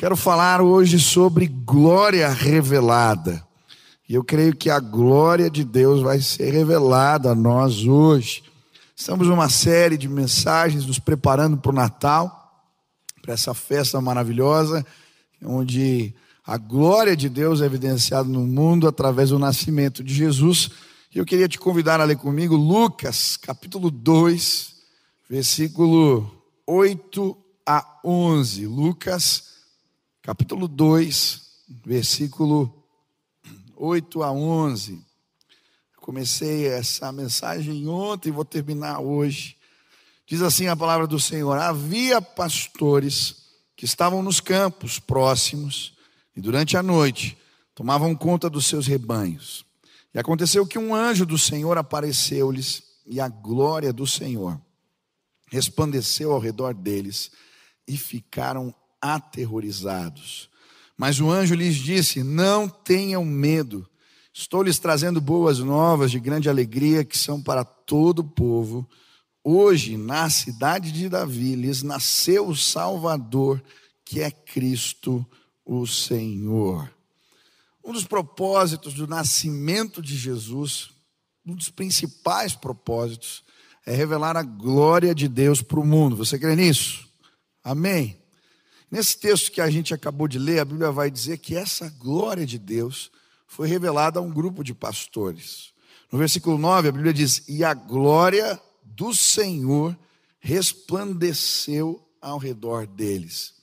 Quero falar hoje sobre glória revelada. E eu creio que a glória de Deus vai ser revelada a nós hoje. Estamos numa série de mensagens nos preparando para o Natal, para essa festa maravilhosa, onde a glória de Deus é evidenciada no mundo através do nascimento de Jesus. E eu queria te convidar a ler comigo Lucas, capítulo 2, versículo 8 a 11. Lucas capítulo 2, versículo 8 a 11. Comecei essa mensagem ontem vou terminar hoje. Diz assim a palavra do Senhor: Havia pastores que estavam nos campos próximos e durante a noite tomavam conta dos seus rebanhos. E aconteceu que um anjo do Senhor apareceu-lhes e a glória do Senhor resplandeceu ao redor deles e ficaram aterrorizados. Mas o anjo lhes disse: Não tenham medo, estou lhes trazendo boas novas de grande alegria que são para todo o povo. Hoje, na cidade de Davi, lhes nasceu o Salvador, que é Cristo o Senhor. Um dos propósitos do nascimento de Jesus, um dos principais propósitos, é revelar a glória de Deus para o mundo. Você crê nisso? Amém? Nesse texto que a gente acabou de ler, a Bíblia vai dizer que essa glória de Deus foi revelada a um grupo de pastores. No versículo 9, a Bíblia diz: E a glória do Senhor resplandeceu ao redor deles.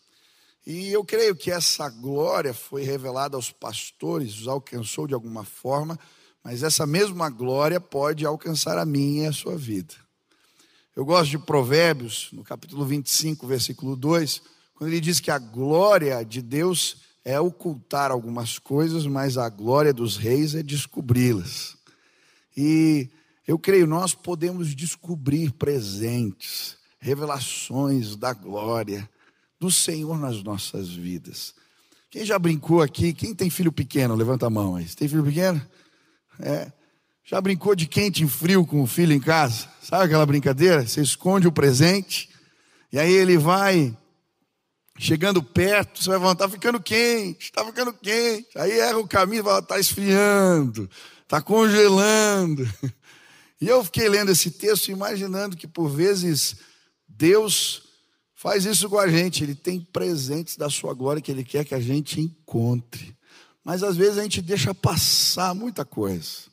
E eu creio que essa glória foi revelada aos pastores, os alcançou de alguma forma, mas essa mesma glória pode alcançar a minha e a sua vida. Eu gosto de Provérbios, no capítulo 25, versículo 2 quando ele diz que a glória de Deus é ocultar algumas coisas, mas a glória dos reis é descobri-las. E eu creio, nós podemos descobrir presentes, revelações da glória do Senhor nas nossas vidas. Quem já brincou aqui? Quem tem filho pequeno? Levanta a mão aí. Tem filho pequeno? É. Já brincou de quente e frio com o filho em casa? Sabe aquela brincadeira? Você esconde o presente, e aí ele vai Chegando perto, você vai falar, está ficando quente, está ficando quente. Aí erra o caminho e fala, está esfriando, está congelando. E eu fiquei lendo esse texto, imaginando que por vezes Deus faz isso com a gente. Ele tem presentes da sua glória que Ele quer que a gente encontre. Mas às vezes a gente deixa passar muita coisa.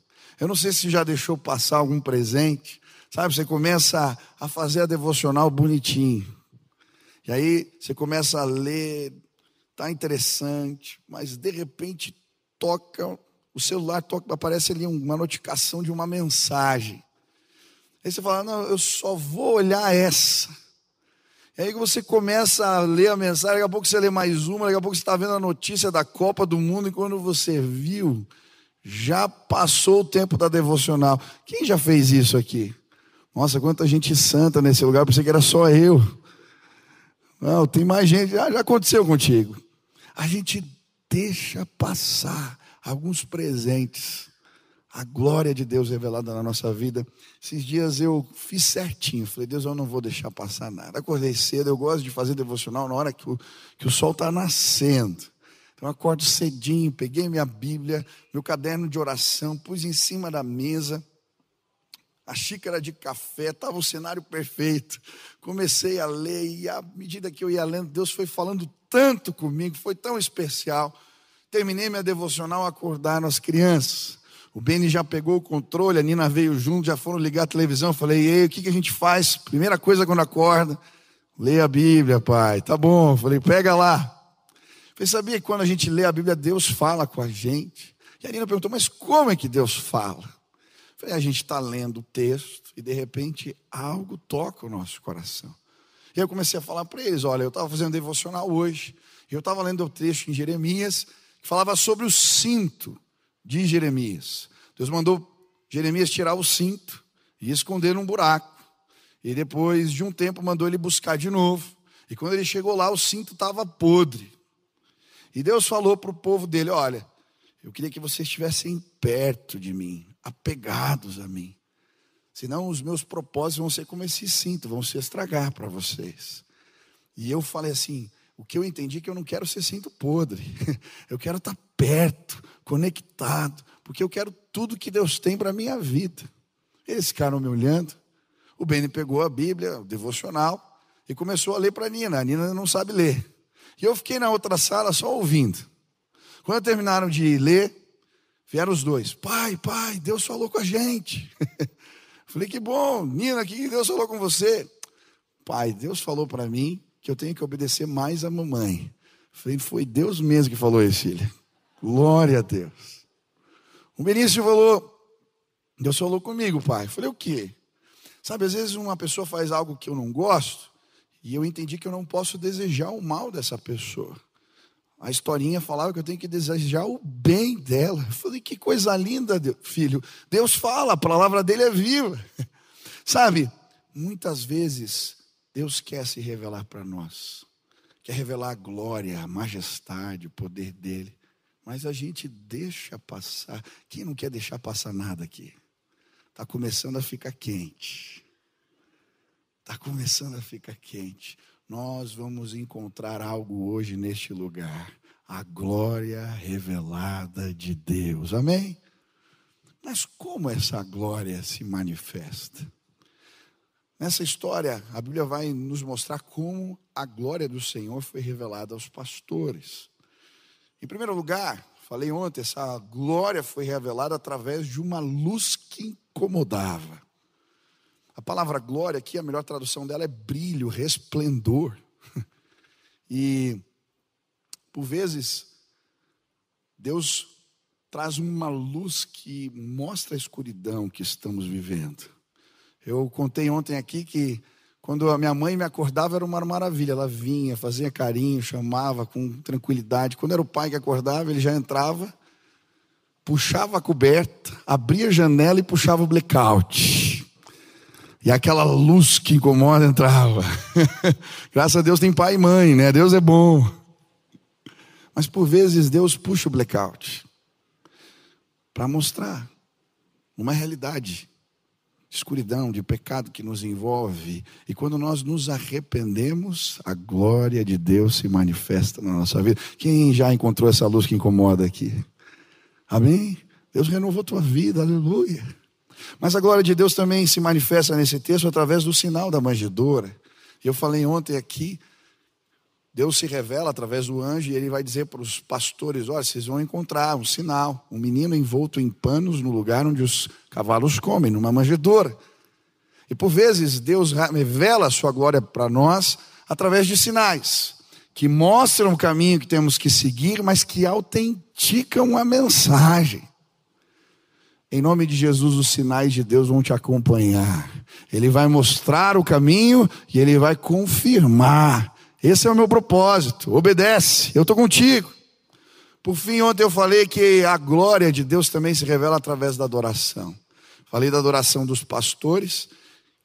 Eu não sei se já deixou passar algum presente. Sabe, você começa a fazer a devocional bonitinho. E aí você começa a ler, tá interessante, mas de repente toca, o celular toca, aparece ali uma notificação de uma mensagem. Aí você fala, não, eu só vou olhar essa. E aí você começa a ler a mensagem, daqui a pouco você lê mais uma, daqui a pouco você está vendo a notícia da Copa do Mundo, e quando você viu, já passou o tempo da devocional. Quem já fez isso aqui? Nossa, quanta gente santa nesse lugar, eu pensei que era só eu. Não, tem mais gente, já, já aconteceu contigo. A gente deixa passar alguns presentes. A glória de Deus revelada na nossa vida. Esses dias eu fiz certinho. Falei, Deus, eu não vou deixar passar nada. Acordei cedo, eu gosto de fazer devocional na hora que o, que o sol está nascendo. Então acordo cedinho, peguei minha Bíblia, meu caderno de oração, pus em cima da mesa a xícara de café, estava o cenário perfeito. Comecei a ler e à medida que eu ia lendo, Deus foi falando tanto comigo, foi tão especial. Terminei minha devocional, acordaram as crianças. O Beni já pegou o controle, a Nina veio junto, já foram ligar a televisão. Eu falei, ei, o que, que a gente faz? Primeira coisa quando acorda, lê a Bíblia, pai. Tá bom. Falei, pega lá. Você sabia que quando a gente lê a Bíblia, Deus fala com a gente? E a Nina perguntou, mas como é que Deus fala? A gente está lendo o texto e de repente algo toca o nosso coração. E eu comecei a falar para eles: olha, eu estava fazendo devocional hoje, e eu estava lendo o texto em Jeremias, que falava sobre o cinto de Jeremias. Deus mandou Jeremias tirar o cinto e esconder num buraco. E depois de um tempo mandou ele buscar de novo. E quando ele chegou lá, o cinto estava podre. E Deus falou para o povo dele: Olha, eu queria que vocês estivessem perto de mim, apegados a mim. Senão os meus propósitos vão ser como esse cinto, vão se estragar para vocês. E eu falei assim: o que eu entendi é que eu não quero ser cinto podre. Eu quero estar perto, conectado, porque eu quero tudo que Deus tem para a minha vida. Eles ficaram me olhando. O Beni pegou a Bíblia, o devocional, e começou a ler para a Nina. A Nina não sabe ler. E eu fiquei na outra sala só ouvindo. Quando terminaram de ler, vieram os dois. Pai, pai, Deus falou com a gente. Falei, que bom, Nina, que Deus falou com você. Pai, Deus falou para mim que eu tenho que obedecer mais a mamãe. Falei, foi Deus mesmo que falou isso, filha. Glória a Deus. O Benício falou, Deus falou comigo, pai. Falei, o quê? Sabe, às vezes uma pessoa faz algo que eu não gosto, e eu entendi que eu não posso desejar o mal dessa pessoa. A historinha falava que eu tenho que desejar o bem dela. Eu falei, que coisa linda, filho. Deus fala, a palavra dele é viva. Sabe, muitas vezes Deus quer se revelar para nós, quer revelar a glória, a majestade, o poder dele, mas a gente deixa passar. Quem não quer deixar passar nada aqui? Está começando a ficar quente. Está começando a ficar quente. Nós vamos encontrar algo hoje neste lugar. A glória revelada de Deus. Amém? Mas como essa glória se manifesta? Nessa história, a Bíblia vai nos mostrar como a glória do Senhor foi revelada aos pastores. Em primeiro lugar, falei ontem, essa glória foi revelada através de uma luz que incomodava. A palavra glória aqui, a melhor tradução dela é brilho, resplendor. E, por vezes, Deus traz uma luz que mostra a escuridão que estamos vivendo. Eu contei ontem aqui que quando a minha mãe me acordava era uma maravilha. Ela vinha, fazia carinho, chamava com tranquilidade. Quando era o pai que acordava, ele já entrava, puxava a coberta, abria a janela e puxava o blackout. E aquela luz que incomoda entrava. Graças a Deus tem pai e mãe, né? Deus é bom. Mas por vezes Deus puxa o blackout para mostrar uma realidade escuridão, de pecado que nos envolve. E quando nós nos arrependemos, a glória de Deus se manifesta na nossa vida. Quem já encontrou essa luz que incomoda aqui? Amém? Deus renovou tua vida, aleluia. Mas a glória de Deus também se manifesta nesse texto através do sinal da manjedoura. Eu falei ontem aqui Deus se revela através do anjo e ele vai dizer para os pastores: olha, vocês vão encontrar um sinal, um menino envolto em panos no lugar onde os cavalos comem, numa manjedoura. E por vezes Deus revela a sua glória para nós através de sinais que mostram o caminho que temos que seguir, mas que autenticam a mensagem. Em nome de Jesus, os sinais de Deus vão te acompanhar. Ele vai mostrar o caminho e ele vai confirmar esse é o meu propósito. Obedece, eu estou contigo. Por fim, ontem eu falei que a glória de Deus também se revela através da adoração. Falei da adoração dos pastores.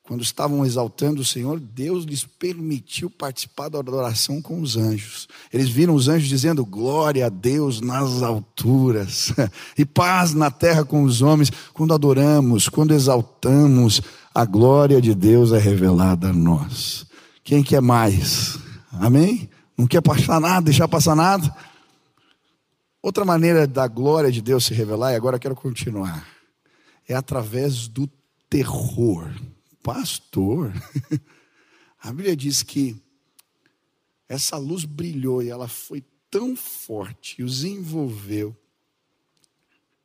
Quando estavam exaltando o Senhor, Deus lhes permitiu participar da adoração com os anjos. Eles viram os anjos dizendo: Glória a Deus nas alturas e paz na terra com os homens. Quando adoramos, quando exaltamos, a glória de Deus é revelada a nós. Quem quer mais? Amém? Não quer passar nada, deixar passar nada. Outra maneira da glória de Deus se revelar, e agora quero continuar, é através do terror. Pastor, a Bíblia diz que essa luz brilhou e ela foi tão forte e os envolveu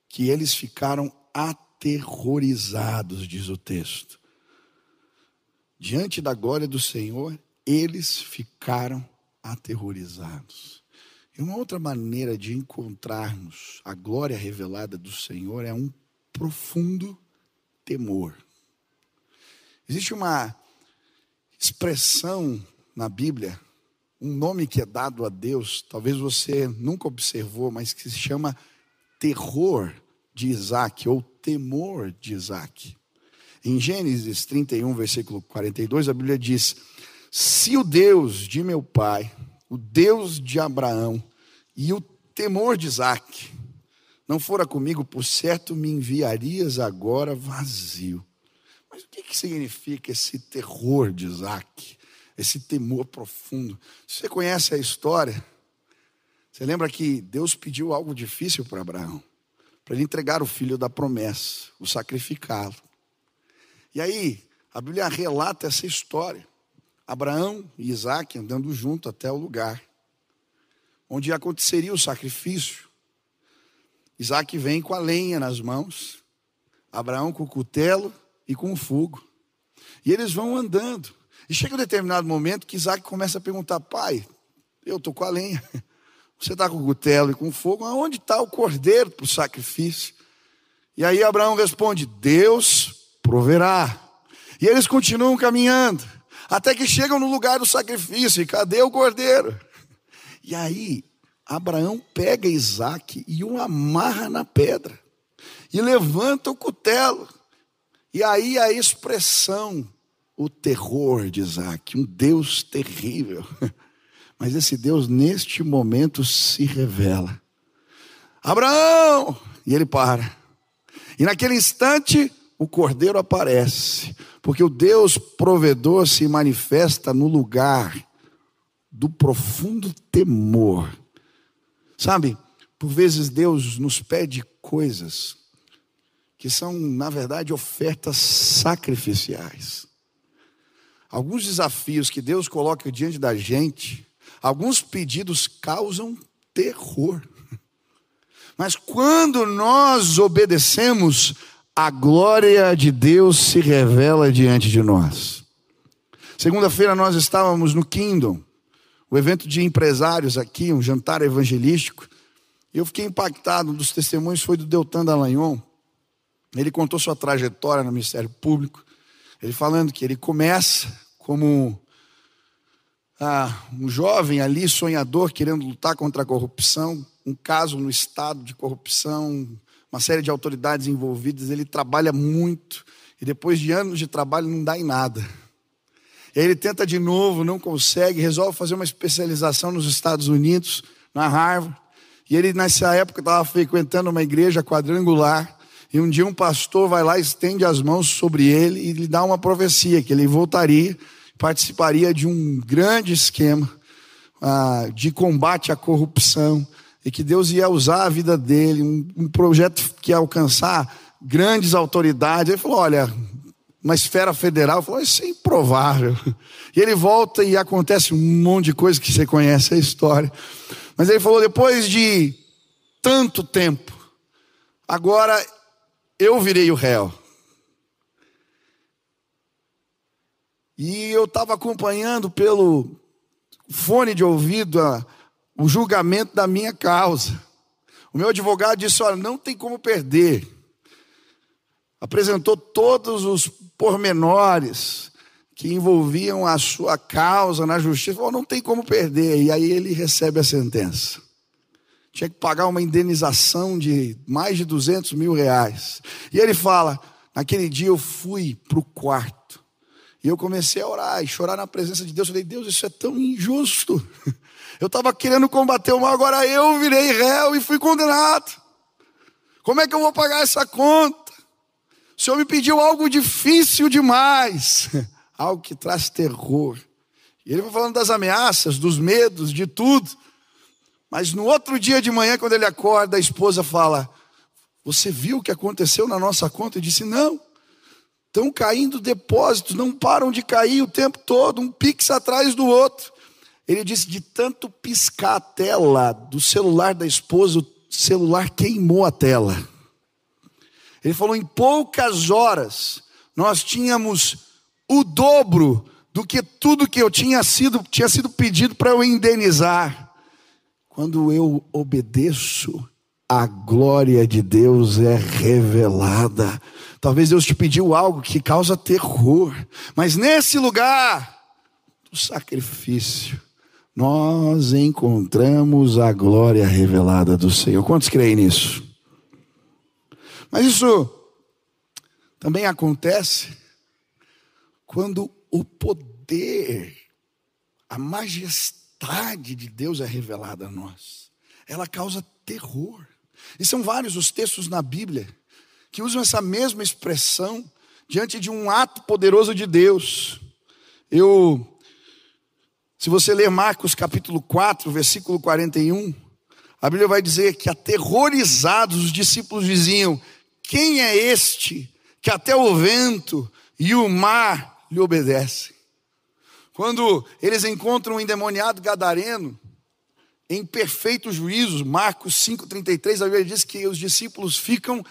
que eles ficaram aterrorizados, diz o texto. Diante da glória do Senhor, eles ficaram aterrorizados. E uma outra maneira de encontrarmos a glória revelada do Senhor é um profundo temor. Existe uma expressão na Bíblia, um nome que é dado a Deus, talvez você nunca observou, mas que se chama terror de Isaac ou temor de Isaac. Em Gênesis 31, versículo 42, a Bíblia diz: se o Deus de meu pai, o Deus de Abraão e o temor de Isaac não fora comigo, por certo me enviarias agora vazio. Mas o que, que significa esse terror de Isaac? esse temor profundo. Você conhece a história? Você lembra que Deus pediu algo difícil para Abraão? Para ele entregar o filho da promessa, o sacrificá-lo. E aí, a Bíblia relata essa história. Abraão e Isaac andando junto até o lugar onde aconteceria o sacrifício. Isaac vem com a lenha nas mãos, Abraão com o cutelo e com o fogo. E eles vão andando. E chega um determinado momento que Isaac começa a perguntar: Pai, eu estou com a lenha, você está com o cutelo e com o fogo, aonde está o cordeiro para o sacrifício? E aí Abraão responde: Deus proverá. E eles continuam caminhando, até que chegam no lugar do sacrifício, e cadê o cordeiro? E aí Abraão pega Isaac e o amarra na pedra, e levanta o cutelo. E aí a expressão, o terror de Isaac, um Deus terrível. Mas esse Deus, neste momento, se revela. Abraão! E ele para. E naquele instante, o cordeiro aparece, porque o Deus provedor se manifesta no lugar do profundo temor. Sabe, por vezes Deus nos pede coisas que são, na verdade, ofertas sacrificiais. Alguns desafios que Deus coloca diante da gente, alguns pedidos causam terror. Mas quando nós obedecemos, a glória de Deus se revela diante de nós. Segunda-feira nós estávamos no Kingdom, o evento de empresários aqui, um jantar evangelístico. E eu fiquei impactado, um dos testemunhos foi do Deltan Dallagnol. Ele contou sua trajetória no Ministério Público. Ele falando que ele começa como ah, um jovem ali, sonhador, querendo lutar contra a corrupção, um caso no estado de corrupção, uma série de autoridades envolvidas. Ele trabalha muito e depois de anos de trabalho não dá em nada. Ele tenta de novo, não consegue, resolve fazer uma especialização nos Estados Unidos, na Harvard. E ele, nessa época, estava frequentando uma igreja quadrangular. E um dia um pastor vai lá, estende as mãos sobre ele e lhe dá uma profecia que ele voltaria, participaria de um grande esquema ah, de combate à corrupção e que Deus ia usar a vida dele, um, um projeto que ia alcançar grandes autoridades. Ele falou: olha, uma esfera federal, falou: isso é improvável. E ele volta e acontece um monte de coisa que você conhece a história. Mas ele falou: depois de tanto tempo, agora eu virei o réu. E eu estava acompanhando pelo fone de ouvido a, o julgamento da minha causa. O meu advogado disse: Olha, não tem como perder. Apresentou todos os pormenores que envolviam a sua causa na justiça. Falou: Não tem como perder. E aí ele recebe a sentença tinha que pagar uma indenização de mais de 200 mil reais. E ele fala: naquele dia eu fui para o quarto. E eu comecei a orar e chorar na presença de Deus. Eu falei: Deus, isso é tão injusto. Eu estava querendo combater o mal, agora eu virei réu e fui condenado. Como é que eu vou pagar essa conta? O Senhor me pediu algo difícil demais, algo que traz terror. E ele foi falando das ameaças, dos medos, de tudo. Mas no outro dia de manhã, quando ele acorda, a esposa fala: Você viu o que aconteceu na nossa conta? Ele disse: Não. Estão caindo depósitos, não param de cair o tempo todo, um pix atrás do outro. Ele disse: De tanto piscar a tela do celular da esposa, o celular queimou a tela. Ele falou: Em poucas horas, nós tínhamos o dobro do que tudo que eu tinha sido, tinha sido pedido para eu indenizar. Quando eu obedeço, a glória de Deus é revelada. Talvez Deus te pediu algo que causa terror, mas nesse lugar do sacrifício, nós encontramos a glória revelada do Senhor. Quantos creem nisso? Mas isso também acontece quando o poder, a majestade, vontade de Deus é revelada a nós. Ela causa terror. E são vários os textos na Bíblia que usam essa mesma expressão diante de um ato poderoso de Deus. Eu Se você ler Marcos capítulo 4, versículo 41, a Bíblia vai dizer que aterrorizados os discípulos diziam: Quem é este que até o vento e o mar lhe obedecem? Quando eles encontram o endemoniado gadareno, em perfeito juízo, Marcos 5,33, a Bíblia diz que os discípulos ficam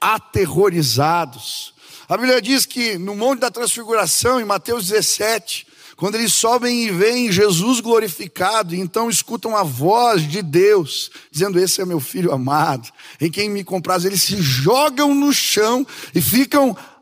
aterrorizados. A Bíblia diz que no Monte da Transfiguração, em Mateus 17, quando eles sobem e veem Jesus glorificado, então escutam a voz de Deus, dizendo: Esse é meu filho amado, em quem me compraz. Eles se jogam no chão e ficam aterrorizados.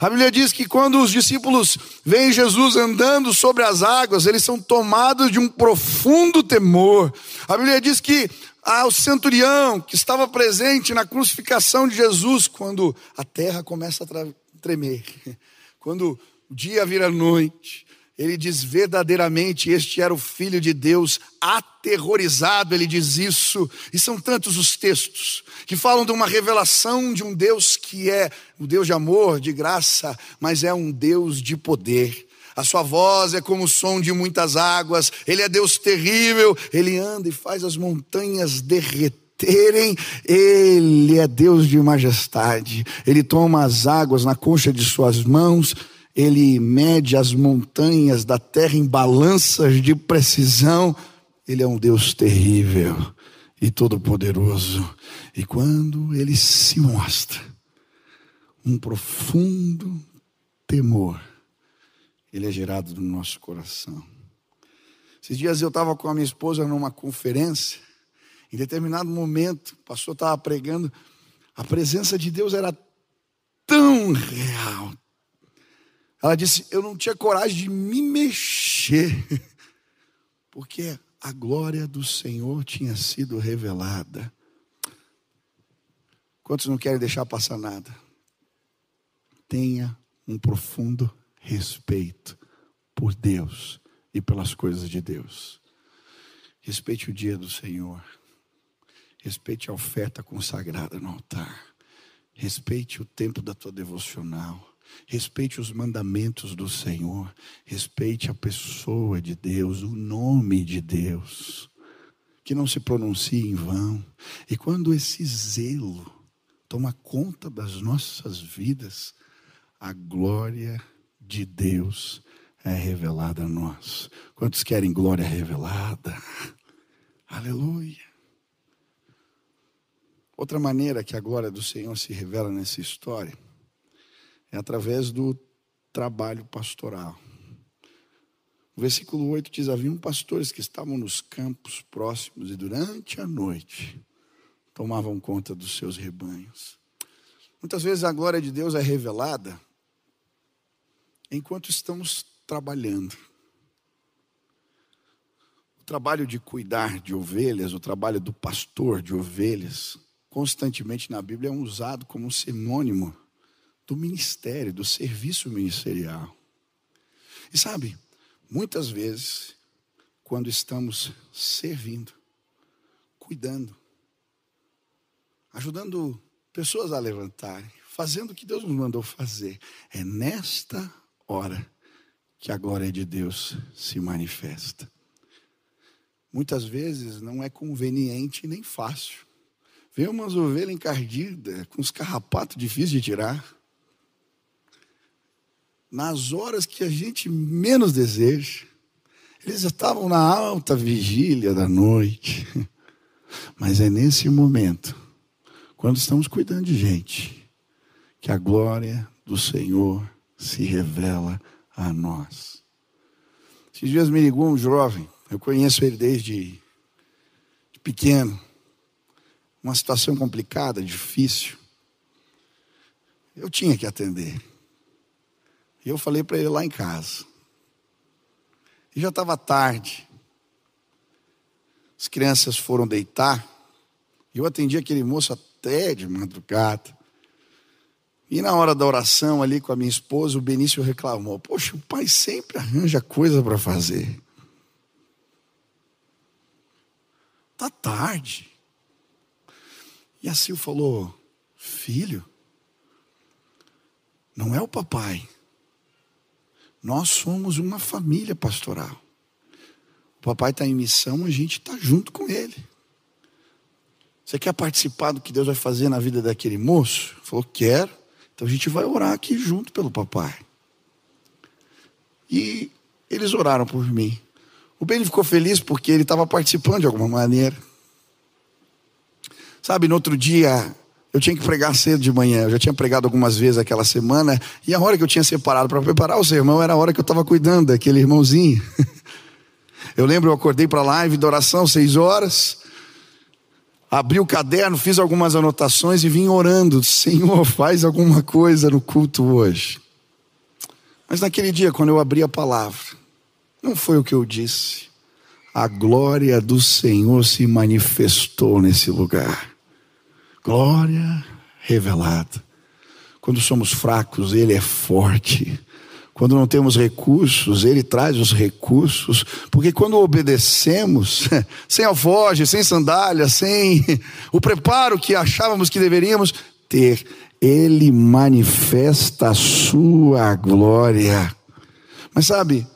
A Bíblia diz que quando os discípulos veem Jesus andando sobre as águas, eles são tomados de um profundo temor. A Bíblia diz que ao centurião que estava presente na crucificação de Jesus, quando a terra começa a tremer, quando o dia vira noite, ele diz verdadeiramente: Este era o Filho de Deus, aterrorizado, ele diz isso. E são tantos os textos que falam de uma revelação de um Deus que é um Deus de amor, de graça, mas é um Deus de poder. A sua voz é como o som de muitas águas, ele é Deus terrível, ele anda e faz as montanhas derreterem. Ele é Deus de majestade, ele toma as águas na concha de suas mãos ele mede as montanhas da terra em balanças de precisão. Ele é um Deus terrível e todo-poderoso. E quando ele se mostra, um profundo temor, ele é gerado no nosso coração. Esses dias eu estava com a minha esposa numa conferência, em determinado momento, o pastor estava pregando, a presença de Deus era tão real, ela disse: Eu não tinha coragem de me mexer, porque a glória do Senhor tinha sido revelada. Quantos não querem deixar passar nada? Tenha um profundo respeito por Deus e pelas coisas de Deus. Respeite o dia do Senhor. Respeite a oferta consagrada no altar. Respeite o tempo da tua devocional. Respeite os mandamentos do Senhor, respeite a pessoa de Deus, o nome de Deus, que não se pronuncie em vão. E quando esse zelo toma conta das nossas vidas, a glória de Deus é revelada a nós. Quantos querem glória revelada? Aleluia. Outra maneira que a glória do Senhor se revela nessa história é através do trabalho pastoral. O versículo 8 diz: Haviam pastores que estavam nos campos próximos e durante a noite tomavam conta dos seus rebanhos. Muitas vezes a glória de Deus é revelada enquanto estamos trabalhando. O trabalho de cuidar de ovelhas, o trabalho do pastor de ovelhas, constantemente na Bíblia é usado como sinônimo do ministério, do serviço ministerial. E sabe, muitas vezes, quando estamos servindo, cuidando, ajudando pessoas a levantarem, fazendo o que Deus nos mandou fazer, é nesta hora que a glória de Deus se manifesta. Muitas vezes não é conveniente nem fácil. Vê umas ovelhas encardidas, com os carrapatos difíceis de tirar nas horas que a gente menos deseja. Eles estavam na alta vigília da noite. Mas é nesse momento, quando estamos cuidando de gente, que a glória do Senhor se revela a nós. Esses dias me ligou um jovem, eu conheço ele desde de pequeno, uma situação complicada, difícil. Eu tinha que atender. E eu falei para ele lá em casa. E já estava tarde. As crianças foram deitar. Eu atendi aquele moço até de madrugada. E na hora da oração ali com a minha esposa, o Benício reclamou: Poxa, o pai sempre arranja coisa para fazer. Tá tarde. E a Sil falou: Filho, não é o papai Nós somos uma família pastoral. O papai está em missão, a gente está junto com ele. Você quer participar do que Deus vai fazer na vida daquele moço? Falou, quero. Então a gente vai orar aqui junto pelo papai. E eles oraram por mim. O Beni ficou feliz porque ele estava participando de alguma maneira. Sabe, no outro dia, eu tinha que pregar cedo de manhã. Eu já tinha pregado algumas vezes aquela semana. E a hora que eu tinha separado para preparar o sermão era a hora que eu estava cuidando daquele irmãozinho. Eu lembro, eu acordei para a live da oração, seis horas. Abri o caderno, fiz algumas anotações e vim orando. Senhor, faz alguma coisa no culto hoje. Mas naquele dia, quando eu abri a palavra, não foi o que eu disse. A glória do Senhor se manifestou nesse lugar. Glória revelada. Quando somos fracos, Ele é forte. Quando não temos recursos, Ele traz os recursos. Porque quando obedecemos, sem alfoge, sem sandália, sem o preparo que achávamos que deveríamos ter, Ele manifesta a Sua glória. Mas sabe,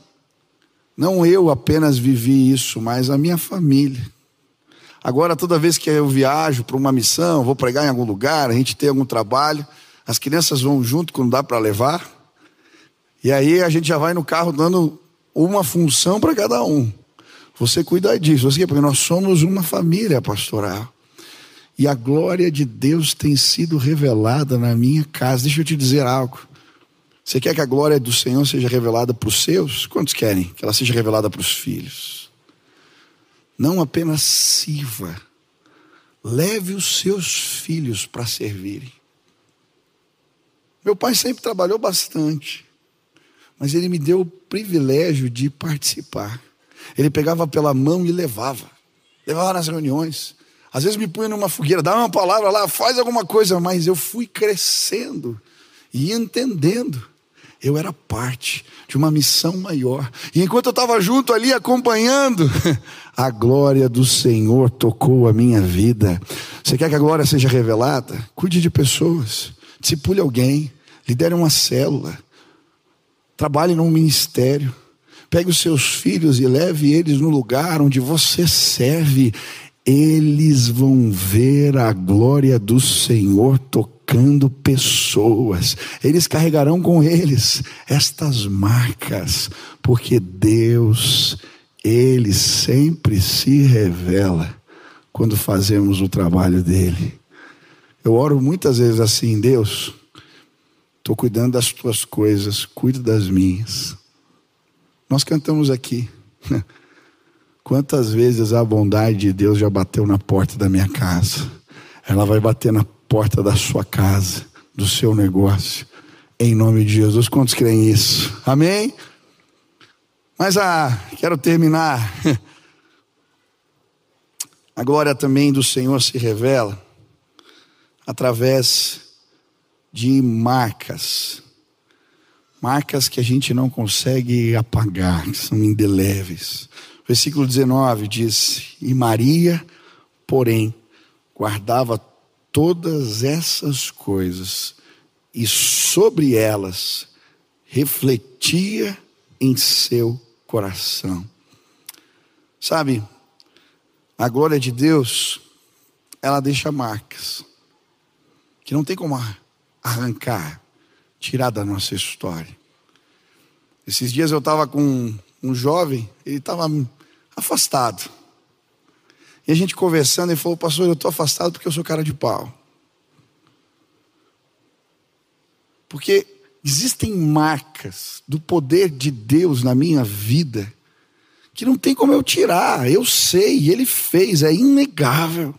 não eu apenas vivi isso, mas a minha família. Agora, toda vez que eu viajo para uma missão, vou pregar em algum lugar, a gente tem algum trabalho, as crianças vão junto quando dá para levar. E aí a gente já vai no carro dando uma função para cada um. Você cuida disso, você, porque nós somos uma família pastoral. E a glória de Deus tem sido revelada na minha casa. Deixa eu te dizer algo. Você quer que a glória do Senhor seja revelada para os seus? Quantos querem que ela seja revelada para os filhos? Não apenas sirva, leve os seus filhos para servirem. Meu pai sempre trabalhou bastante, mas ele me deu o privilégio de participar. Ele pegava pela mão e levava, levava nas reuniões. Às vezes me punha numa fogueira, dava uma palavra lá, faz alguma coisa, mas eu fui crescendo e entendendo eu era parte de uma missão maior. E enquanto eu estava junto ali acompanhando, a glória do Senhor tocou a minha vida. Você quer que a glória seja revelada? Cuide de pessoas, discipule alguém, lidere uma célula, trabalhe num ministério. Pegue os seus filhos e leve eles no lugar onde você serve. Eles vão ver a glória do Senhor tocar tocando pessoas. Eles carregarão com eles estas marcas, porque Deus, Ele sempre se revela quando fazemos o trabalho dele. Eu oro muitas vezes assim, Deus, estou cuidando das tuas coisas, cuida das minhas. Nós cantamos aqui. Quantas vezes a bondade de Deus já bateu na porta da minha casa? Ela vai bater na porta da sua casa, do seu negócio, em nome de Jesus. Quantos creem isso? Amém? Mas ah, quero terminar. A glória também do Senhor se revela através de marcas. Marcas que a gente não consegue apagar, que são indeléveis. Versículo 19 diz: E Maria, porém, guardava todas essas coisas e sobre elas refletia em seu coração. Sabe, a glória de Deus, ela deixa marcas que não tem como arrancar, tirar da nossa história. Esses dias eu estava com um jovem, ele estava afastado. E a gente conversando, ele falou, pastor, eu estou afastado porque eu sou cara de pau. Porque existem marcas do poder de Deus na minha vida que não tem como eu tirar. Eu sei, ele fez, é inegável.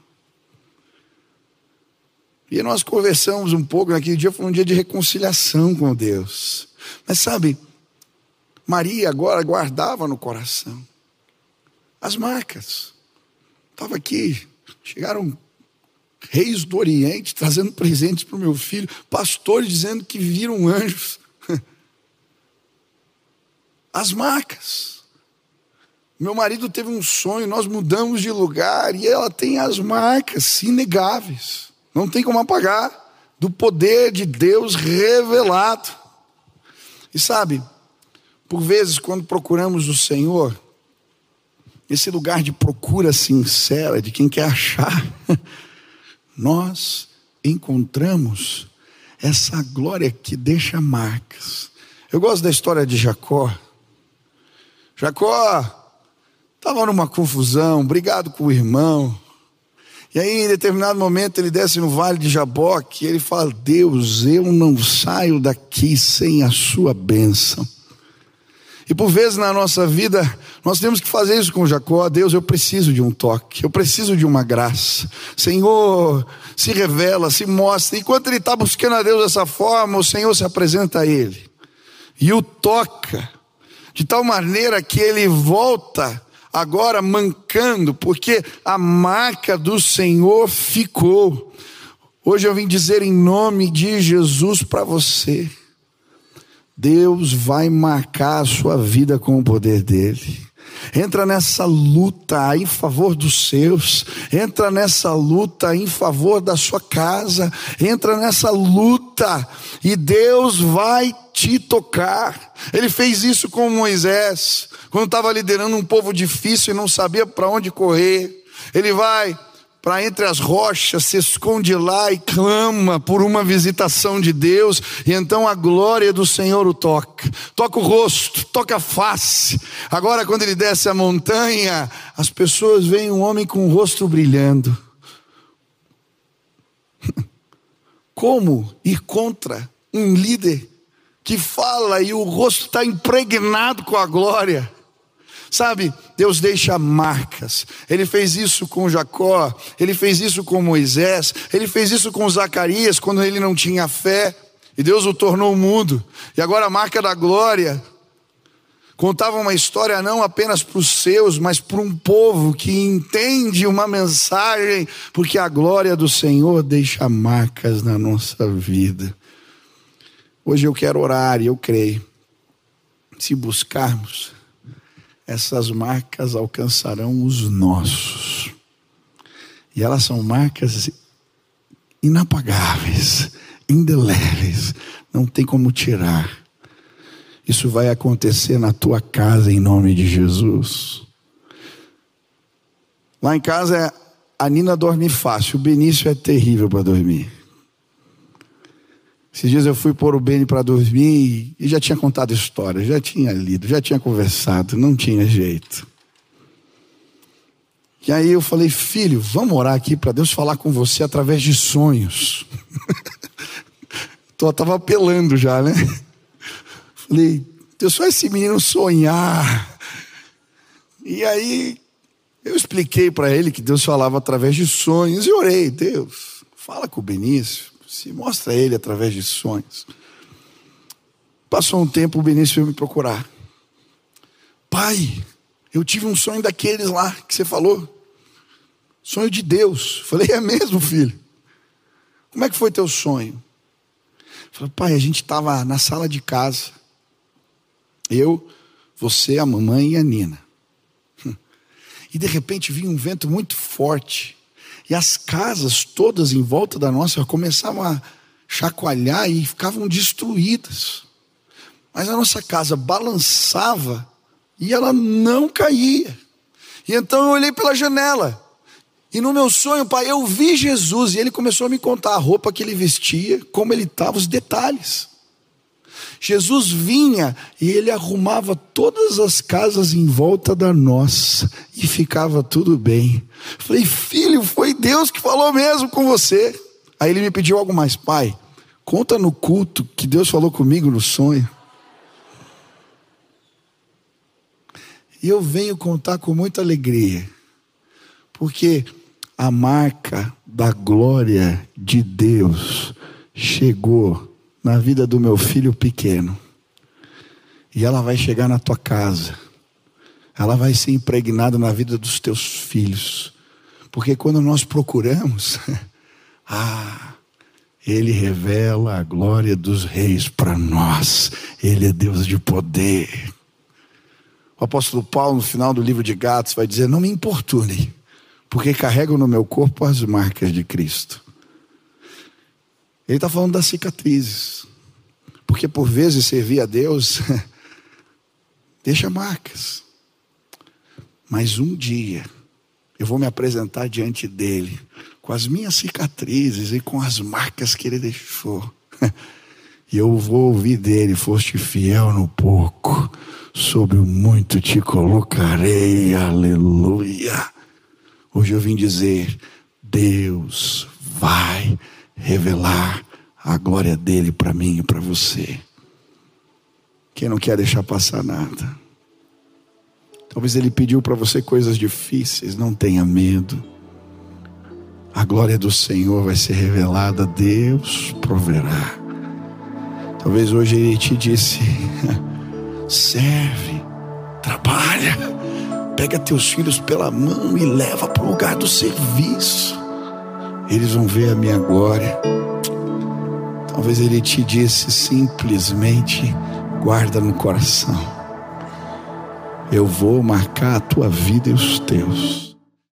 E nós conversamos um pouco, naquele dia foi um dia de reconciliação com Deus. Mas sabe, Maria agora guardava no coração as marcas. Estava aqui, chegaram reis do Oriente trazendo presentes para o meu filho, pastores dizendo que viram anjos. As marcas. Meu marido teve um sonho, nós mudamos de lugar e ela tem as marcas inegáveis. Não tem como apagar do poder de Deus revelado. E sabe, Por vezes, quando procuramos o Senhor, esse lugar de procura sincera de quem quer achar, nós encontramos essa glória que deixa marcas. Eu gosto da história de Jacó. Jacó estava numa confusão, brigado com o irmão. E aí, em determinado momento, ele desce no vale de Jaboque e ele fala: Deus, eu não saio daqui sem a sua bênção. E por vezes na nossa vida, nós temos que fazer isso com Jacó. Deus, eu preciso de um toque, eu preciso de uma graça. Senhor, se revela, se mostra. Enquanto ele está buscando a Deus dessa forma, o Senhor se apresenta a ele e o toca, de tal maneira que ele volta agora mancando, porque a marca do Senhor ficou. Hoje eu vim dizer em nome de Jesus para você Deus vai marcar a sua vida com o poder dele. Entra nessa luta em favor dos seus, entra nessa luta em favor da sua casa, entra nessa luta e Deus vai te tocar. Ele fez isso com Moisés, quando estava liderando um povo difícil e não sabia para onde correr. Ele vai para entre as rochas, se esconde lá e clama por uma visitação de Deus, e então a glória do Senhor o toca. Toca o rosto, toca a face. Agora, quando ele desce a montanha, as pessoas veem um homem com o rosto brilhando. Como ir contra um líder que fala e o rosto está impregnado com a glória? Sabe, Deus deixa marcas. Ele fez isso com Jacó, ele fez isso com Moisés, ele fez isso com Zacarias quando ele não tinha fé, e Deus o tornou mudo. E agora a marca da glória contava uma história não apenas para os seus, mas para um povo que entende uma mensagem, porque a glória do Senhor deixa marcas na nossa vida. Hoje eu quero orar e eu creio. Se buscarmos essas marcas alcançarão os nossos. E elas são marcas inapagáveis, indeléveis, não tem como tirar. Isso vai acontecer na tua casa em nome de Jesus. Lá em casa a Nina dorme fácil, o Benício é terrível para dormir. Esses dias eu fui pôr o Beni para dormir e já tinha contado história, já tinha lido, já tinha conversado, não tinha jeito. E aí eu falei, filho, vamos orar aqui para Deus falar com você através de sonhos. Tô, tava apelando já, né? Falei, Deus só esse menino sonhar. E aí eu expliquei para ele que Deus falava através de sonhos e orei, Deus, fala com o Benício se mostra a ele através de sonhos. Passou um tempo, o Benício veio me procurar. Pai, eu tive um sonho daqueles lá que você falou. Sonho de Deus. Falei, é mesmo, filho? Como é que foi teu sonho? Falei, pai, a gente estava na sala de casa. Eu, você, a mamãe e a Nina. E de repente vinha um vento muito forte. E as casas todas em volta da nossa começavam a chacoalhar e ficavam destruídas. Mas a nossa casa balançava e ela não caía. E então eu olhei pela janela. E no meu sonho, pai, eu vi Jesus e ele começou a me contar a roupa que ele vestia, como ele estava, os detalhes. Jesus vinha e ele arrumava todas as casas em volta da nossa e ficava tudo bem. Falei, filho, foi Deus que falou mesmo com você. Aí ele me pediu algo mais, pai, conta no culto que Deus falou comigo no sonho. E eu venho contar com muita alegria, porque a marca da glória de Deus chegou na vida do meu filho pequeno. E ela vai chegar na tua casa. Ela vai ser impregnada na vida dos teus filhos. Porque quando nós procuramos, ah, ele revela a glória dos reis para nós. Ele é Deus de poder. O apóstolo Paulo, no final do livro de Gatos, vai dizer: Não me importune, porque carrego no meu corpo as marcas de Cristo. Ele está falando das cicatrizes. Porque por vezes servir a Deus Deixa marcas. Mas um dia eu vou me apresentar diante dele com as minhas cicatrizes e com as marcas que ele deixou. E eu vou ouvir dele: foste fiel no pouco, sobre o muito te colocarei. Aleluia. Hoje eu vim dizer: Deus vai revelar a glória dele para mim e para você. Quem não quer deixar passar nada? Talvez ele pediu para você coisas difíceis, não tenha medo. A glória do Senhor vai ser revelada, Deus proverá. Talvez hoje ele te disse: serve, trabalha, pega teus filhos pela mão e leva para o lugar do serviço. Eles vão ver a minha glória. Talvez ele te disse simplesmente: guarda no coração. Eu vou marcar a tua vida e os teus.